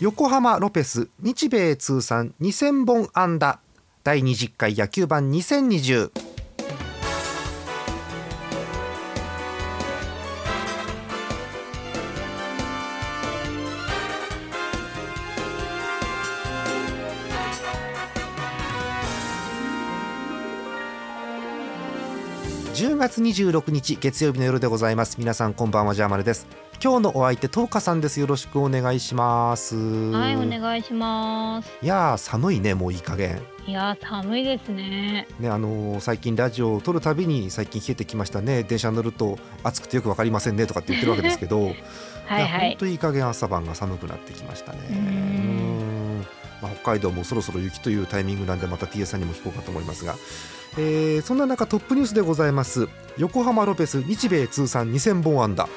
横浜ロペス日米通算2000本安打。第20回野球盤2020 10月26日月曜日の夜でございます。皆さんこんばんはジャーマルです。今日のお相手トーカさんです。よろしくお願いします。はい、お願いします。いやー寒いねもういい加減。いやー、寒いですね。ねあのー最近ラジオを撮るたびに最近冷えてきましたね。電車に乗ると暑くてよくわかりませんねとかって言ってるわけですけど。はいはい。や本当いい加減朝晩が寒くなってきましたね。まあ、北海道もそろそろ雪というタイミングなんでまた TS さんにも聞こうかと思いますが、えーそんな中トップニュースでございます。横浜ロペス日米通算2000本安打。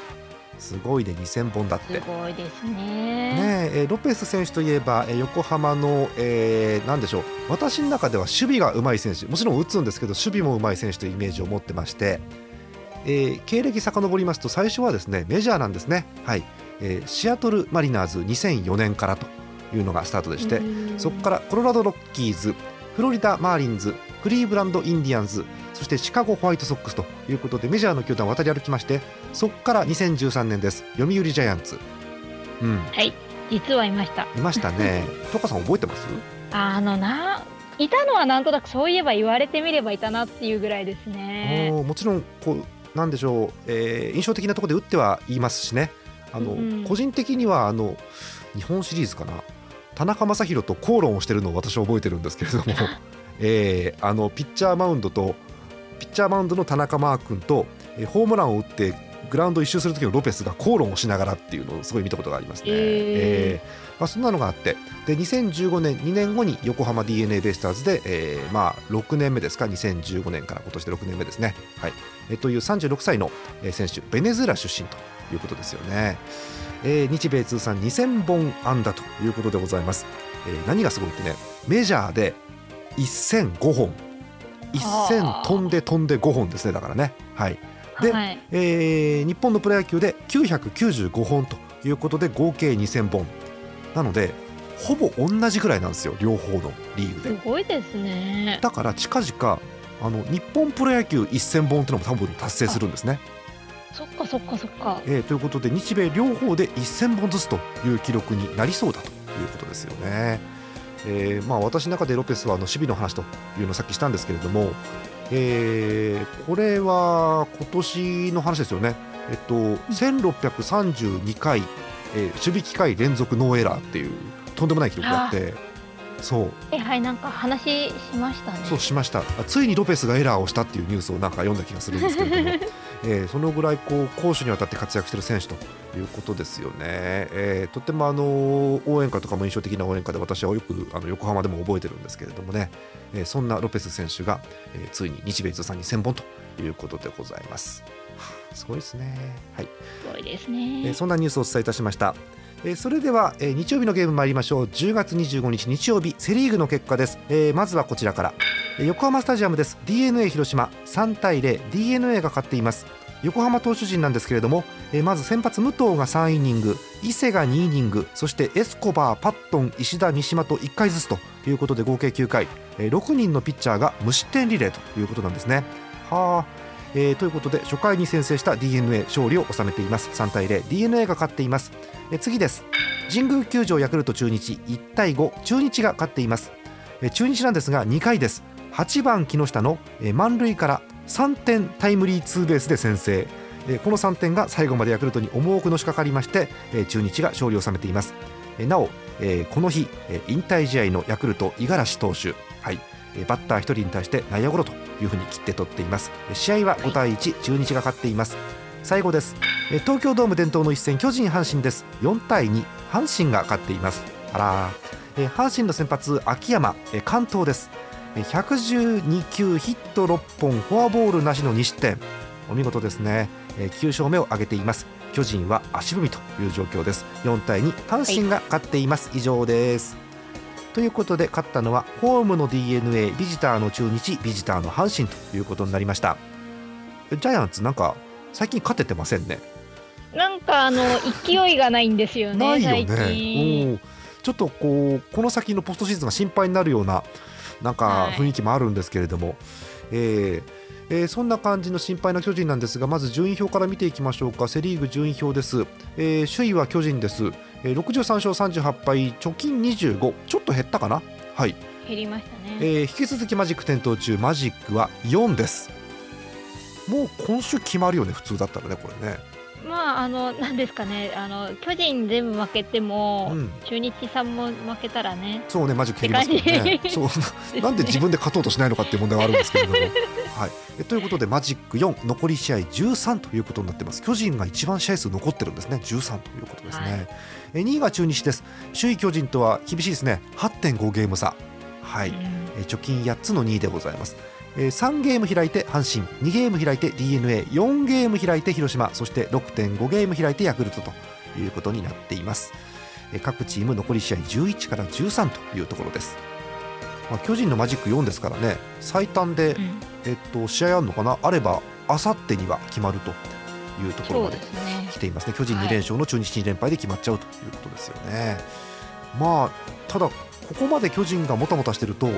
すごいね2000本だって。すごいですね。ねええーロペス選手といえば、えー横浜の、えーなんでしょう。私の中では守備がうまい選手。もちろん打つんですけど守備もうまい選手というイメージを持ってまして、えー経歴遡りますと最初はですねメジャーなんですね、はい。えーシアトルマリナーズ2004年からというのがスタートでして。そこからコロラドロッキーズフロリダマーリンズクリーブランドインディアンズそしてシカゴホワイトソックスということでメジャーの球団を渡り歩きましてそこから2013年です読売ジャイアンツ。うん、はい、実はいました。いましたね。トカさん覚えてます？あのな、いたのはなんとなくそういえば言われてみればいたなっていうぐらいですね。もちろんこうなんでしょう、えー印象的なところで打っては言いますしね。あの、うん個人的にはあの日本シリーズかな田中将大と口論をしてるのを私は覚えてるんですけれども、えーあのピッチャーマウンドとピッチャーマウンドの田中マー君と、えーホームランを打ってグラウンド一周する時のロペスが口論をしながらっていうのをすごい見たことがありますね。えー。ー。まあ、そんなのがあってで2015年2年後に横浜 d n a ベイスターズで、えーまあ、6年目ですか2015年から今年で6年目ですね、はい。えーという36歳のえー選手ベネズエラ出身ということですよね、えー日米通算2000本安打ということでございます、えー何がすごいってねメジャーで1005本。1000飛んで飛んで5本ですねだからね。はい。ではい。えー日本のプロ野球で995本ということで合計2000本。なのでほぼ同じぐらいなんですよ両方のリーグすでごいですね。だから近々あの日本プロ野球1000本っていうのも多分達成するんですね、そっかそっかそっか。えーということで日米両方で1000本ずつという記録になりそうだということですよね、えーまあ、私の中でロペスはあの守備の話というのをさっきしたんですけれども、えーこれは今年の話ですよね、えっと、1632回、えー守備機会連続ノーエラーっていうとんでもない記録があってそう。はいはい、なんか話しましたね。そうしました。あついにロペスがエラーをしたっていうニュースをなんか読んだ気がするんですけれども、えーそのぐらいこう攻守にわたって活躍している選手ということですよね、えーとってもあの応援歌とかも印象的な応援歌で私はよくあの横浜でも覚えてるんですけれどもね、えーそんなロペス選手が、えーついに日米通算2000本ということでございます。はあすごいですね。はい。すごいですえーね。そんなニュースをお伝えいたしました。えーそれでは、えー日曜日のゲーム参りましょう。10月25日日曜日セ・リーグの結果です、えーまずはこちらから、えー横浜スタジアムです。D n a 広島。3対 0d n a が勝っています。横浜投手陣なんですけれども、えーまず先発武藤が3イニング。伊勢が2イニング。そしてエスコバーパットン石田三島と1回ずつということで合計9回、えー6人のピッチャーが無失点リレーということなんですね。はあえーということで初回に先制した d n a 勝利を収めています。3対 0d n a が勝っています。えー次です。神宮球場ヤクルト中日。1対5中日が勝っています。えー中日なんですが2回です。8番木下のえー満塁から3点タイムリーツーベースで先制。えーこの3点が最後までヤクルトに重くのしかかりましてえー中日が勝利を収めています。えーなおえーこの日えー引退試合のヤクルト五十嵐投手。はい。バッター1人に対して内野ゴロというふうに切って取っています。試合は5対1中日が勝っています。最後です。東京ドーム伝統の一戦巨人阪神です。4対2阪神が勝っています。あら阪神の先発秋山関東です。112球ヒット6本フォアボールなしの2失点。お見事ですね。9勝目を挙げています。巨人は足踏みという状況です。4対2阪神が勝っています、以上です。ということで勝ったのはホームの d n a ビジターの中日ビジターの阪神ということになりました。ジャイアンツなんか最近勝ててませんね。なんかあの勢いがないんですよねないよね。ちょっとこうこの先のポストシーズンが心配になるようななんかはい。雰囲気もあるんですけれども、えーえーそんな感じの心配な巨人なんですがまず順位表から見ていきましょうか。セ・リーグ順位表です、えー首位は巨人です、えー63勝38敗貯金25ちょっと減ったかな？はい、減りましたね。えー引き続きマジック点灯中マジックは4です。もう今週決まるよね普通だったらねこれね。まああのなんですかね。あの巨人全部負けても、うん。中日さんも負けたらね。そうねマジック減りますからね。そう。なんで自分で勝とうとしないのかっていう問題はあるんですけれども。はい、えということでマジック4残り試合13ということになってます。巨人が一番試合数残ってるんですね。13ということですね、はい。え2位が中日です。首位巨人とは厳しいですね。8.5ゲーム差。はい、貯金8つの2位でございます。えー3ゲーム開いて阪神。2ゲーム開いて d n a 4ゲーム開いて広島。そして6.5ゲーム開いてヤクルトということになっています。えー各チーム残り試合11から13というところです、まあ、巨人のマジック4ですからね。最短で、うんえっと、試合あるのかな？あればあさってには決まるというところまで来ていますね。巨人はい2連勝の中日2連敗で決まっちゃうということですよね、まあただここまで巨人がもたもたしてると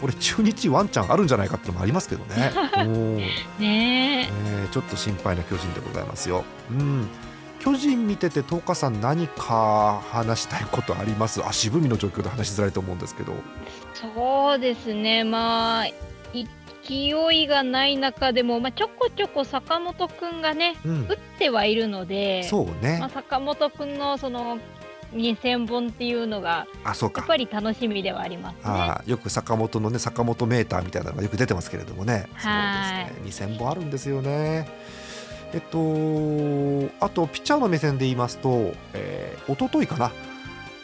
これ中日ワンチャンあるんじゃないかっていうのもありますけどね。おー。ね。ええーちょっと心配な巨人でございますよ。うん。巨人見てて東花さん何か話したいことあります？足踏みの状況で話しづらいと思うんですけど。そうですね。まあ勢いがない中でも、まあ、ちょこちょこ坂本くんがねうん。打ってはいるのでそうね。まあ、坂本くんのその2000本っていうのがあそうか。やっぱり楽しみではありますね。あーよく坂本のね坂本メーターみたいなのがよく出てますけれどもね。はい。そうですね。2000本あるんですよね。えっとあとピッチャーの目線で言いますと、えー、一昨日かな。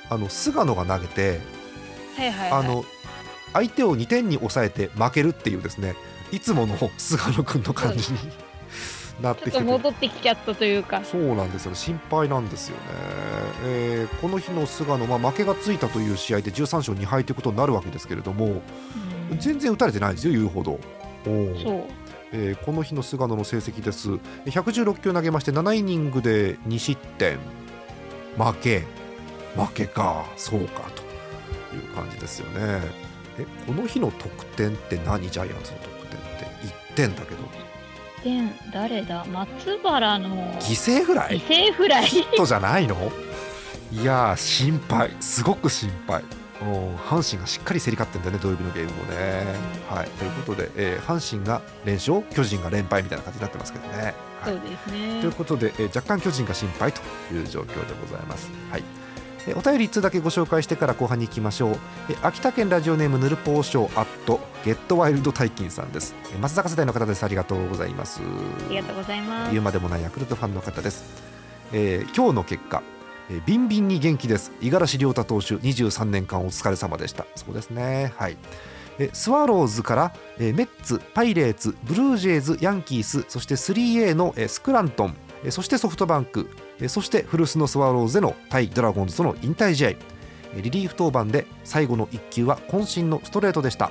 あの菅野が投げてはいはいはい、あの相手を2点に抑えて負けるっていうですねいつもの菅野君の感じになってきて戻ってきちゃったというか。そうなんですよ。心配なんですよね、えーこの日の菅野、まあ、負けがついたという試合で13勝2敗ということになるわけですけれどもうん。全然打たれてないですよ言うほど。そう。えーこの日の菅野の成績です。116球投げまして7イニングで2失点。負け。負けか。そうか。という感じですよねえこの日の得点って何？ジャイアンツの得点って1点だけど。で誰だ？松原の犠牲フライ？犠牲フライ？ヒットじゃないの？いやー心配。すごく心配。うん阪神がしっかり競り勝ってんだよね土曜日のゲームもね。はい、ということで、えー阪神が連勝巨人が連敗みたいな感じになってますけどね。はい。そうですね。ということで、えー若干巨人が心配という状況でございます。はい。えーお便り1通だけご紹介してから後半に行きましょう、えー秋田県ラジオネームヌルポーショーアットゲットワイルド大金さんです、えー松坂世代の方です。ありがとうございます。ありがとうございます。言うまでもないヤクルトファンの方です、えー今日の結果。えービンビンに元気です。五十嵐亮太投手23年間お疲れ様でした。そうですね。はい。えースワローズから、えーメッツ、パイレーツ、ブルージェイズ、ヤンキースそして 3A の、えースクラントン、えーそしてソフトバンク、えーそして古巣のスワローズでの対ドラゴンズとの引退試合。えーリリーフ登板で最後の1球は渾身のストレートでした。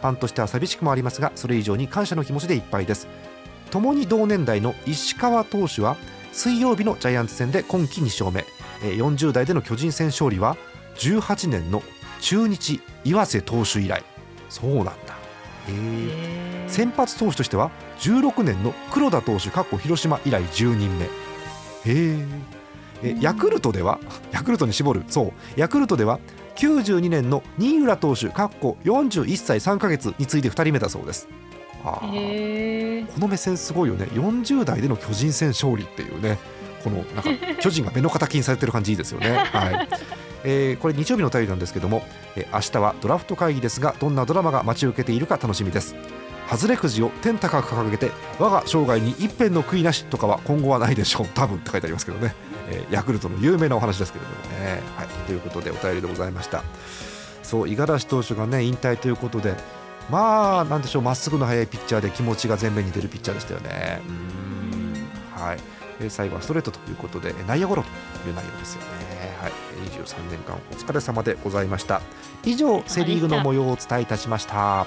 ファンとしては寂しくもありますがそれ以上に感謝の気持ちでいっぱいです。共に同年代の石川投手は水曜日のジャイアンツ戦で今季2勝目。えー40代での巨人戦勝利は18年の中日岩瀬投手以来。そうなんだ。先発投手としては16年の黒田投手広島以来10人目へえ。えヤクルトでは？ヤクルトに絞る。そう。ヤクルトでは92年の新浦投手かっこ41歳3ヶ月に次いで2人目だそうです。この目線すごいよね。40代での巨人戦勝利っていうね。このなんか 巨人が目の敵にされてる感じいいですよね。はい。えーこれ日曜日のお便りなんですけども、えー明日はドラフト会議ですがどんなドラマが待ち受けているか楽しみです外れくじを天高く掲げて我が生涯に一辺の悔いなしとかは今後はないでしょう。多分って書いてありますけどね、えーヤクルトの有名なお話ですけれどもね、はい、ということでお便りでございました。そう五十嵐投手がね引退ということでまあなんでしょうまっすぐの速いピッチャーで気持ちが前面に出るピッチャーでしたよね。うーん。はい。えー最後はストレートということでえー内野ゴロという内容ですよね。はい。えー23年間お疲れ様でございました。以上セ・リーグの模様をお伝えいたしました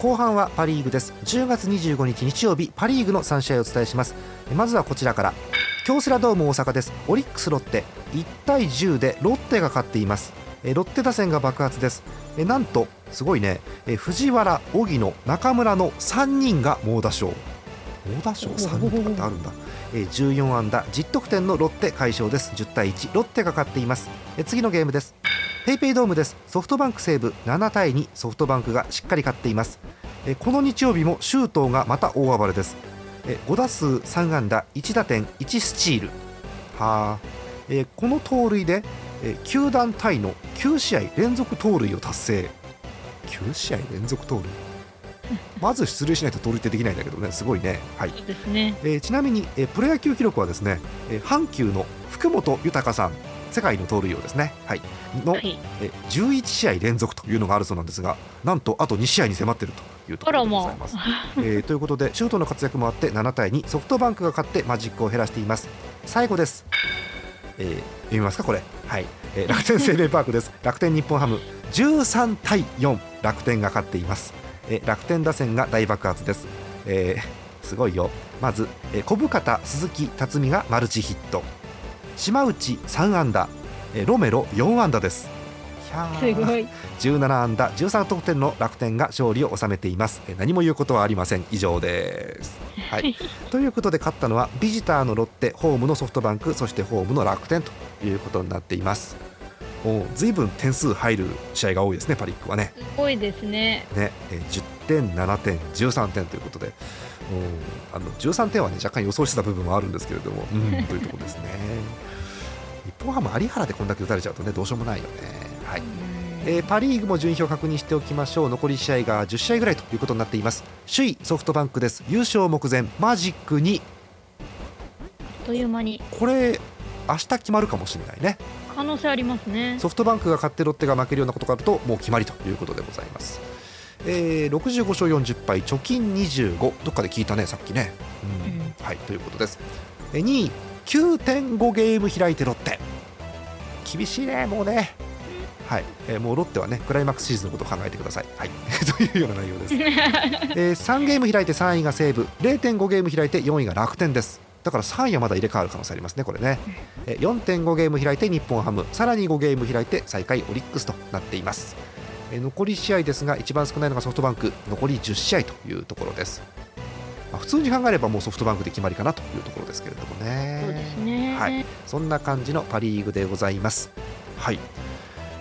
後半はパ・リーグです。10月25日日曜日パ・リーグの3試合をお伝えします。まずはこちらから。京セラドーム大阪です。オリックスロッテ。1対10でロッテが勝っています。えロッテ打線が爆発です。えなんとすごいね。え藤原荻野中村の3人が猛打賞。猛打賞3人とかってあるんだ。えー14安打10得点のロッテ快勝です。10対1ロッテが勝っています。え次のゲームです。ペイペイドームです。ソフトバンク西武7対2ソフトバンクがしっかり勝っています。えこの日曜日も周東がまた大暴れです。え5打数3安打1打点1スチール。はあ、えーこの盗塁で、えー球団タイの9試合連続盗塁を達成。9試合連続盗塁。まず出塁しないと盗塁ってできないんだけどねすごいね。はい。ね。えーちなみに、えープロ野球記録はですね、えー阪急の福本豊さん世界の盗塁王ですね、はい、の、はい。えー11試合連続というのがあるそうなんですがなんとあと2試合に迫っているというところでございます。えーということでシュートの活躍もあって7対2ソフトバンクが勝ってマジックを減らしています。最後です、えー読みますかこれ。はい、えー楽天生命パークです。楽天日本ハム13対4楽天が勝っています、えー楽天打線が大爆発です、えーすごいよ。まず、えー小深田鈴木辰巳がマルチヒット。島内3安打、えーロメロ4安打です。すごい。17安打13得点の楽天が勝利を収めています。えー何も言うことはありません。以上です、はい、ということで勝ったのはビジターのロッテホームのソフトバンクそしてホームの楽天ということになっていますおずいぶん点数入る試合が多いですねパ・リッグはね。すごいですね。ね、えー10点7点13点ということで。うんあの13点はね若干予想してた部分もあるんですけれども、うん、というところですね。日本ハム有原でこんだけ打たれちゃうとねどうしようもないよね。はい。えーパ・リーグも順位表を確認しておきましょう。残り試合が10試合ぐらいということになっています。首位ソフトバンクです。優勝目前マジック2あっという間に。これ明日決まるかもしれないね可能性ありますね。ソフトバンクが勝ってロッテが負けるようなことがあるともう決まりということでございます、えー65勝40敗貯金25どっかで聞いたねさっきね、うん。うん。はいということです。えー2位9.5ゲーム開いてロッテ。厳しいねもうね。はい、えーもうロッテはねクライマックスシーズンのことを考えてください、はい、というような内容です、えー3ゲーム開いて3位が西武。0.5ゲーム開いて4位が楽天ですだから3位はまだ入れ替わる可能性ありますねこれね。えー4.5ゲーム開いて日本ハム。さらに5ゲーム開いて最下位オリックスとなっています。えー残り試合ですが一番少ないのがソフトバンク。残り10試合というところです、まあ普通に考えればもうソフトバンクで決まりかなというところですけれどもね。そうですね。はい、そんな感じのパ・リーグでございます。はい、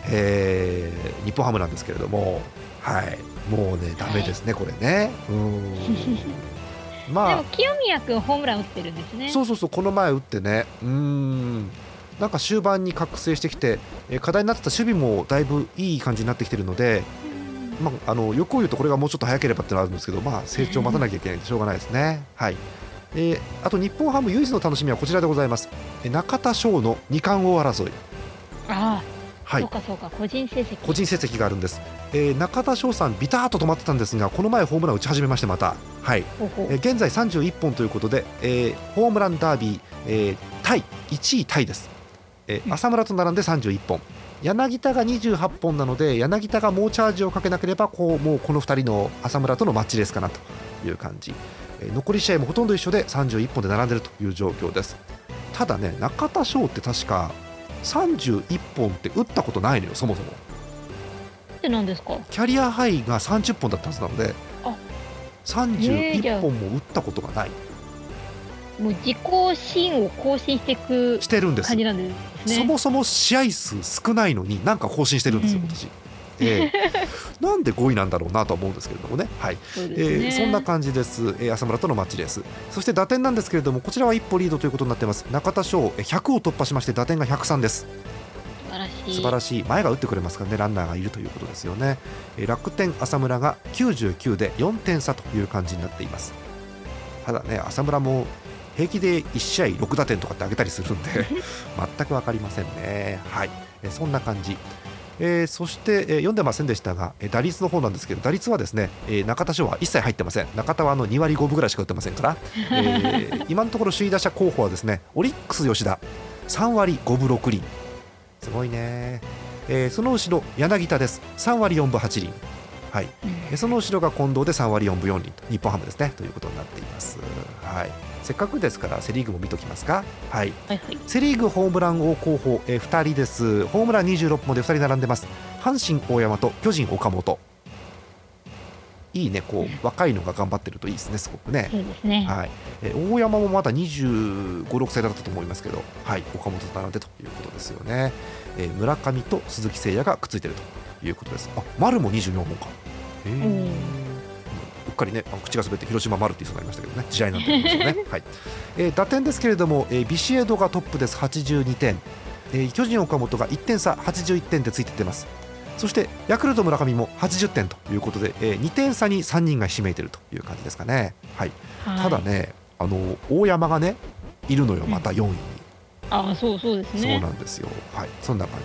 えー日本ハムなんですけれども、はい、もうね、ダメですね、これね。うーんでまも清宮君ホームラン打ってるんですあ、ね。そうそうそう、この前打ってね、うーん、なんか終盤に覚醒してきて、えー課題になってた守備もだいぶいい感じになってきてるので、うんまあ、あの欲を言うとこれがもうちょっと早ければってのはあるんですけど、まあ、成長を待たなきゃいけないんでしょうがないですね。はいえーあと日本ハム唯一の楽しみはこちらでございます。えー中田翔の二冠王争い。ああ、はい。そうかそうか個人成績。個人成績があるんです、えー中田翔さんビターっと止まってたんですがこの前ホームラン打ち始めましてまた、はい。えー現在31本ということで、えーホームランダービー、えータイ1位タイです、えーうん。浅村と並んで31本。柳田が28本なので柳田が猛チャージをかけなければこうもうこの2人の浅村とのマッチレースかなという感じ。えー残り試合もほとんど一緒で31本で並んでいるという状況です。ただね中田翔って確か31本って打ったことないのよそもそも。ってなんですか？キャリアハイが30本だったはずなのであえーじゃあ31本も打ったことがない。もう自己新を更新していくしてるんです。感じなんですね。そもそも試合数少ないのになんか更新してるんですようん。今年、ええ。なんで5位なんだろうなとは思うんですけれどもね、はい。えそね。ーそんな感じです、えー浅村とのマッチレースそして打点なんですけれどもこちらは一歩リードということになっています。中田翔えー100を突破しまして打点が103です。素晴らしい。素晴らしい。前が打ってくれますからねランナーがいるということですよね、えー楽天浅村が99で4点差という感じになっています。ただね浅村も平気で1試合6打点とかって上げたりするんで 全く分かりませんね。はい、えーそんな感じえーそして、えー読んでませんでしたが、えー打率の方なんですけど打率はですね、えー中田翔は一切入ってません。中田はあの2割5分ぐらいしか打ってませんから、えー 今のところ首位打者候補はですねオリックス吉田。3割5分6厘。すごいね、えーその後ろ柳田です。3割4分8厘。はい。その後ろが近藤で3割4分4厘と。日本ハムですね。ということになっています。はいせっかくですからセ・リーグも見ときますか。はい。はいはい。セ・リーグホームラン王候補、えー、2人です。ホームラン26本で2人並んでます。阪神大山と巨人岡本。いいねこう若いのが頑張ってるといいですねすごくね。そうですね。はい、えー大山もまだ25、6歳だったと思いますけど、はい、岡本と並んでということですよね、えー村上と鈴木誠也がくっついてるということです。あ丸も24本か。へー。うん。うっかりねあ口が滑って広島丸って言いそうになりましたけどね。試合なんて言いますよね、はい。えー打点ですけれども、えービシエドがトップです。82点、えー巨人岡本が1点差。81点でついてってます。そしてヤクルト村上も80点ということで、えー2点差に3人がひしめいているという感じですかね、はい、はい。ただ。ねあの大山がねいるのよまた4位に、ああ、そうそうですそうね。なんですよ。はい。そんな感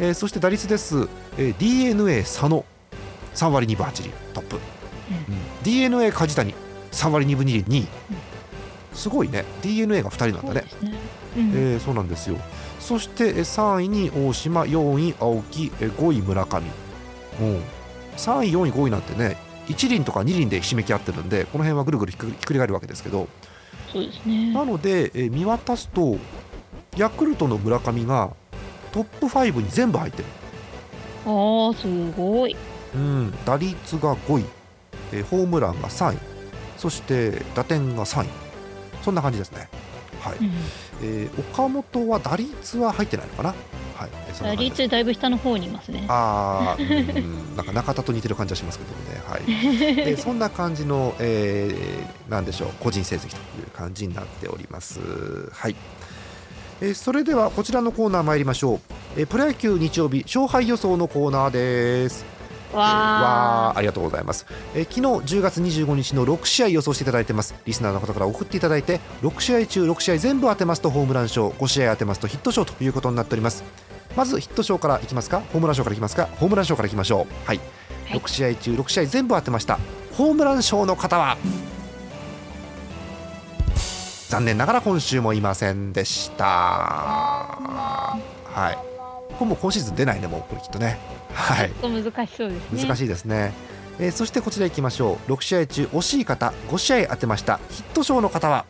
じ、えーそして打率です、えー d n a 佐野。3割2分8厘。トップ、うん。うん d n a 梶谷3割2分2厘2位、すごいね。D n a が2人なんだね。そね。うん。えーそうなんですよ。そしてえー3位に大島4位青木えー5位村上。うん。3位4位5位なんてね1輪とか2輪でひしめき合ってるんでこの辺はぐるぐるひっくりひっくり返るわけですけど。そうですね。なので、えー見渡すとヤクルトの村上がトップ5に全部入ってる、ああ、すごい。うん、打率が5位、えーホームランが3位。そして打点が3位。そんな感じですね、はい。うん。えー岡本は打率は入ってないのかな、はい、打率だいぶ下の方にいますね。あーうん。なんか中田と似てる感じはしますけどね、はい、で そんな感じの、えーなんでしょう。個人成績という感じになっております。はい。えーそれではこちらのコーナー参りましょう、えープロ野球日曜日勝敗予想のコーナーです。えー。わわーありがとうございます、えー昨日10月25日の6試合予想していただいてます。リスナーの方から送っていただいて6試合中6試合全部当てますとホームラン賞。5試合当てますとヒット賞ということになっております。まずヒット賞からいきますか？ホームラン賞からいきますか？ホームラン賞からいきましょう。はい、はい。6試合中6試合全部当てました。ホームラン賞の方は残念ながら今週もいませんでした。はいこれもう今シーズン出ないねもうこれきっとね。はい。難しそうですね。難しいですね、えーそしてこちら行きましょう。6試合中惜しい方5試合当てました。ヒット賞の方は？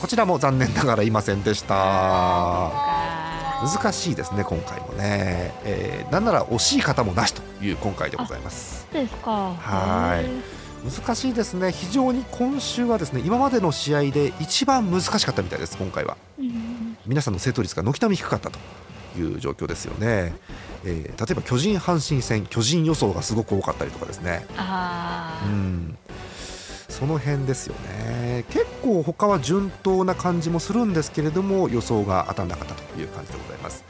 こちらも残念ながらいませんでした。あ難しいですね今回もね、えーなんなら惜しい方もなしという今回でございます。ですか。はい。難しいですね。非常に今週はですね今までの試合で一番難しかったみたいです今回は。うん皆さんの正答率が軒並み低かったという状況ですよね、えー例えば巨人阪神戦巨人予想がすごく多かったりとかですね。あー。うん。その辺ですよね。結構他は順当な感じもするんですけれども予想が当たらなかったという感じでございます、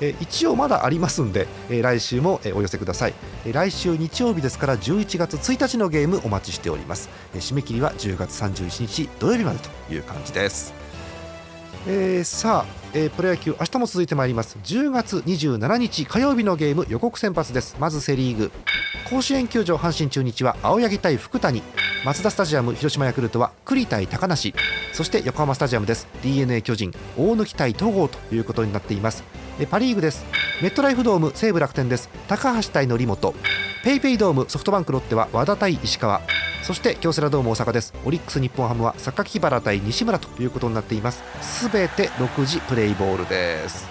えー一応まだありますんで、えー来週も、えーお寄せください、えー来週日曜日ですから11月1日のゲームお待ちしております、えー締め切りは10月31日土曜日までという感じですえーさあ、えープロ野球明日も続いてまいります。10月27日火曜日のゲーム予告先発です。まずセ・リーグ。甲子園球場阪神中日は青柳対福谷。マツダスタジアム広島ヤクルトは栗対高梨。そして横浜スタジアムです。d n a 巨人大貫対東郷ということになっています。えパ・リーグです。メットライフドーム西武楽天です。高橋対則本。ペイペイドームソフトバンクロッテは和田対石川。そして京セラドーム大阪です。オリックス日本ハムは榊原対西村ということになっています。すべて6時プレイ。ボールです、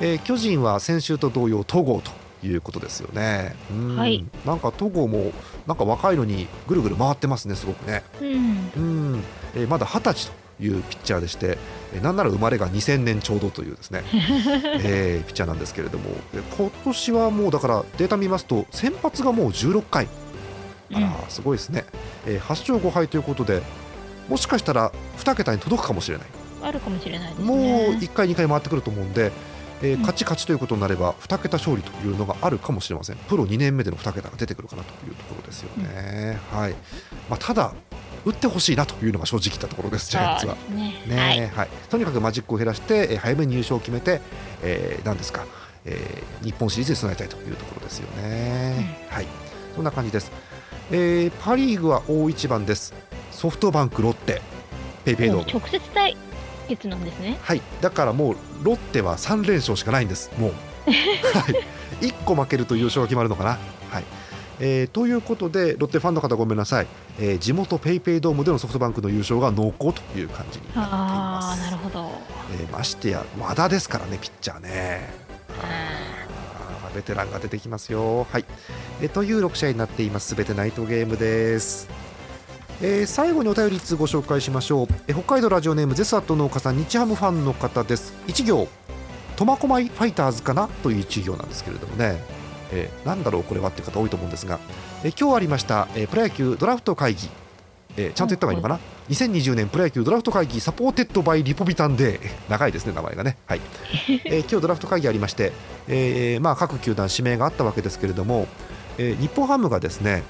えー巨人は先週と同様戸郷ということですよね。うん。はい。なんか戸郷もなんか若いのにぐるぐる回ってますねすごくね。うん。うん、えーまだ二十歳というピッチャーでして、えーなんなら生まれが2000年ちょうどというですね、えーピッチャーなんですけれども。で今年はもうだからデータ見ますと先発がもう16回あらすごいですね、えー8勝5敗ということでもしかしたら2桁に届くかもしれないあるかもしれないですね。もう1回2回回ってくると思うんで、えーうん勝ち勝ちということになれば2桁勝利というのがあるかもしれませんプロ2年目での2桁が出てくるかなというところですよね、はいまあ、ただ打ってほしいなというのが正直言ったところですジャイアンツは。ね。ねはい。はい、とにかくマジックを減らして、えー早めに優勝を決めて、えー、何ですか、えー日本シリーズに備えたいというところですよね。はい、そんな感じです。えーパ・リーグは大一番です。ソフトバンク、ロッテ、ペイペイドーム。直接対決なんですね？はい、だからもうロッテは3連勝しかないんです、もう。はい、1個負けると優勝が決まるのかな？はい。えーということで、ロッテファンの方、ごめんなさい、えー地元ペイペイドームでのソフトバンクの優勝が濃厚という感じになっています。なるほど。えーましてや和田ですからねピッチャーね。ーベテランが出てきますよ。はい、えーという6試合になっています。すべてナイトゲームですえー最後にお便り1通ご紹介しましょう、えー北海道ラジオネームゼスアット農家さん日ハムファンの方です。1行苫小牧ファイターズかなという1行なんですけれどもね、えーなんだろうこれはっていう方多いと思うんですが、えー今日ありました、えープロ野球ドラフト会議、えーちゃんと言った方がいいのかな、2020年プロ野球ドラフト会議 supported by リポビタン D。長いですね名前がね。はい、えー今日ドラフト会議ありまして、えーまあ、各球団指名があったわけですけれども、えー日本ハムがですね、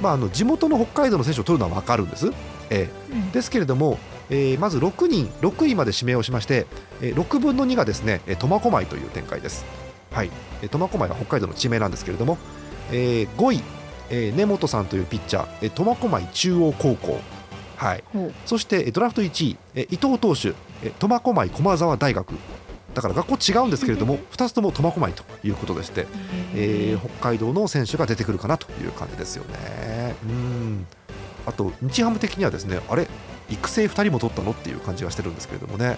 まあ、あの地元の北海道の選手を取るのは分かるんです、えーうん。ですけれども、えーまず6人6位まで指名をしまして、えー6分の2がですねえー苫小牧という展開です。苫小牧は北海道の地名なんですけれども、えー5位、えー根本さんというピッチャーえー苫小牧中央高校。はい。そしてえードラフト1位えー伊藤投手えー苫小牧駒沢大学だから学校違うんですけれども2つとも苫小牧ということでして、えー北海道の選手が出てくるかなという感じですよね。うん。あと日ハム的にはですねあれ育成2人も取ったのっていう感じがしてるんですけれどもね、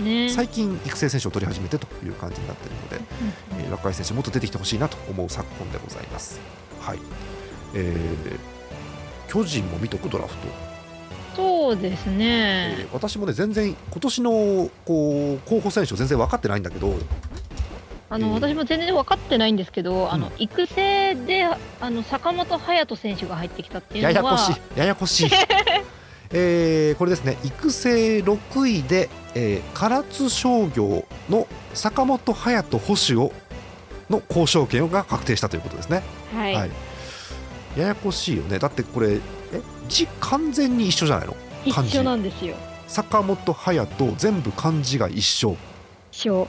ね。最近育成選手を取り始めてという感じになっているので、うん。えー若い選手もっと出てきてほしいなと思う昨今でございます。はい。えー巨人も見とくドラフト、そうですえね。ー私もね全然今年のこう候補選手を全然分かってないんだけどあの、えー。私も全然分かってないんですけど、あうん。の育成であの坂本勇人選手が入ってきたっていうのはややこしいややこしい。えーこれですね育成6位で、えー唐津商業の坂本勇人捕手をの交渉権が確定したということですね、はい、はい。ややこしいよね。だってこれえ？字完全に一緒じゃないの？漢字一緒なんですよ。坂本勇人全部漢字が一緒一緒。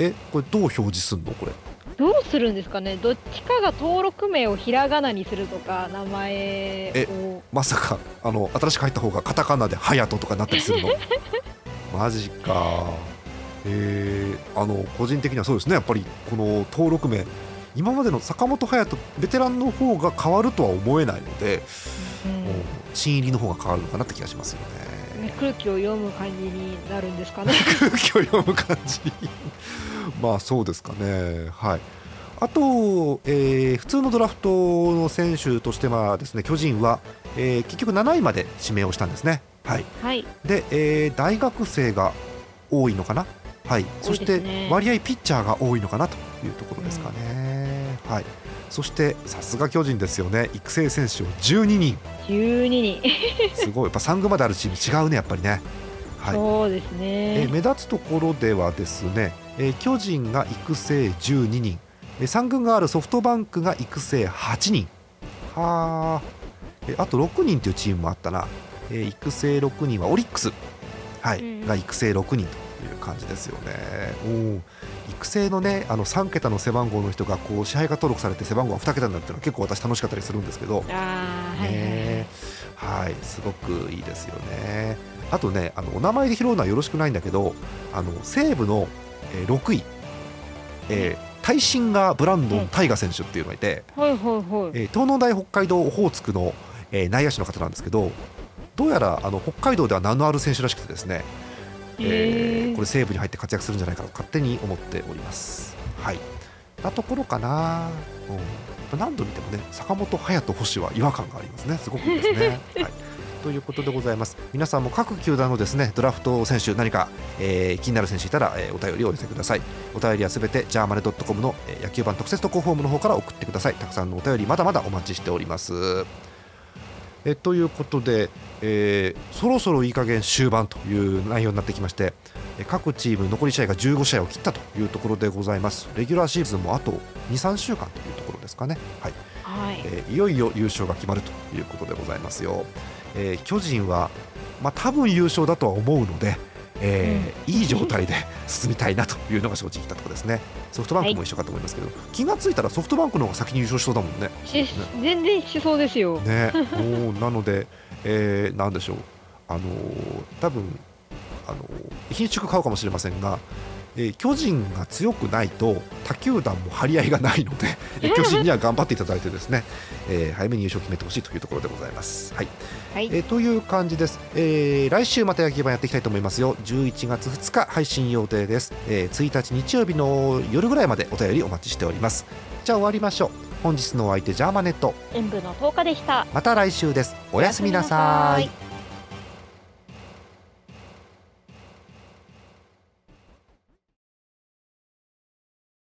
えこれどう表示すんの？これどうするんですかね？どっちかが登録名をひらがなにするとか、名前を。まさかあの新しく入った方がカタカナで隼人とかになったりするの？マジかえー、あの個人的にはそうですねやっぱりこの登録名今までの坂本勇人ベテランの方が変わるとは思えないので、うん。もう新入りの方が変わるのかなって気がしますよね。ね空気を読む感じになるんですかね。空気を読む感じ。まあそうですかね。はい。あと、えー普通のドラフトの選手としてはですね巨人は、えー結局7位まで指名をしたんですね。はい。はい。で、えー大学生が多いのかな、はい、そして割合ピッチャーが多いのかなというところですかね、はい、そしてさすが巨人ですよね。育成選手を12人。12人。すごい。やっぱ3軍まであるチーム違うねやっぱりね、はい。そうですえーね。目立つところではですね、えー巨人が育成12人。えー3軍があるソフトバンクが育成8人。はあ、えーあと6人というチームもあったな、えー育成6人はオリックス、はい。うんが育成6人という感じですよね。育成のねあの3桁の背番号の人がこう支配下登録されて背番号が2桁になるっていうのは結構私楽しかったりするんですけど、ね。はい、すごくいいですよね。あとね、あのお名前で拾うのはよろしくないんだけど、あの西武の、えー6位、えータイシンガー・ブランドン・タイガ選手っていうのがいて、はいはいはい。えー東農大北海道オホーツクの、えー内野手の方なんですけどどうやらあの北海道では名のある選手らしくてですね、えーこれ西武に入って活躍するんじゃないかと勝手に思っております。はい。なところかな、うん、何度見てもね坂本勇人、星は違和感がありますね、すごくいいですね。はい。ということでございます。皆さんも各球団のですねドラフト選手何か、えー気になる選手いたら、えーお便りをお寄せください。お便りはすべてジャーマネドットコムの、えー野球版特設投稿フォームの方から送ってください。たくさんのお便りまだまだお待ちしておりますえということで、えーそろそろいい加減終盤という内容になってきましてえー各チーム残り試合が15試合を切ったというところでございます。レギュラーシーズンもあと23週間というところですかね。はい。はい。えーいよいよ優勝が決まるということでございますよ、えー巨人は、まあ、多分優勝だとは思うので、えーいい状態で進みたいなというのが正直なところですねソフトバンクも一緒かと思いますけど、気がついたらソフトバンクの方が先に優勝しそうだもんね。し全然しそうですよ。ね、もうなので、えーなんでしょう、あのー多分あのー品種買うかもしれませんが、えー巨人が強くないと他球団も張り合いがないので、えー。巨人には頑張っていただいてですね、えー早めに優勝を決めてほしいというところでございます。はい。はい。えーという感じです、えー来週また野球盤やっていきたいと思いますよ。11月2日配信予定です、えー1日日曜日の夜ぐらいまでお便りお待ちしております。じゃあ終わりましょう。本日のお相手ジャーマネット。演舞の10日でした。また来週です。おやすみなさい。おやすみなさい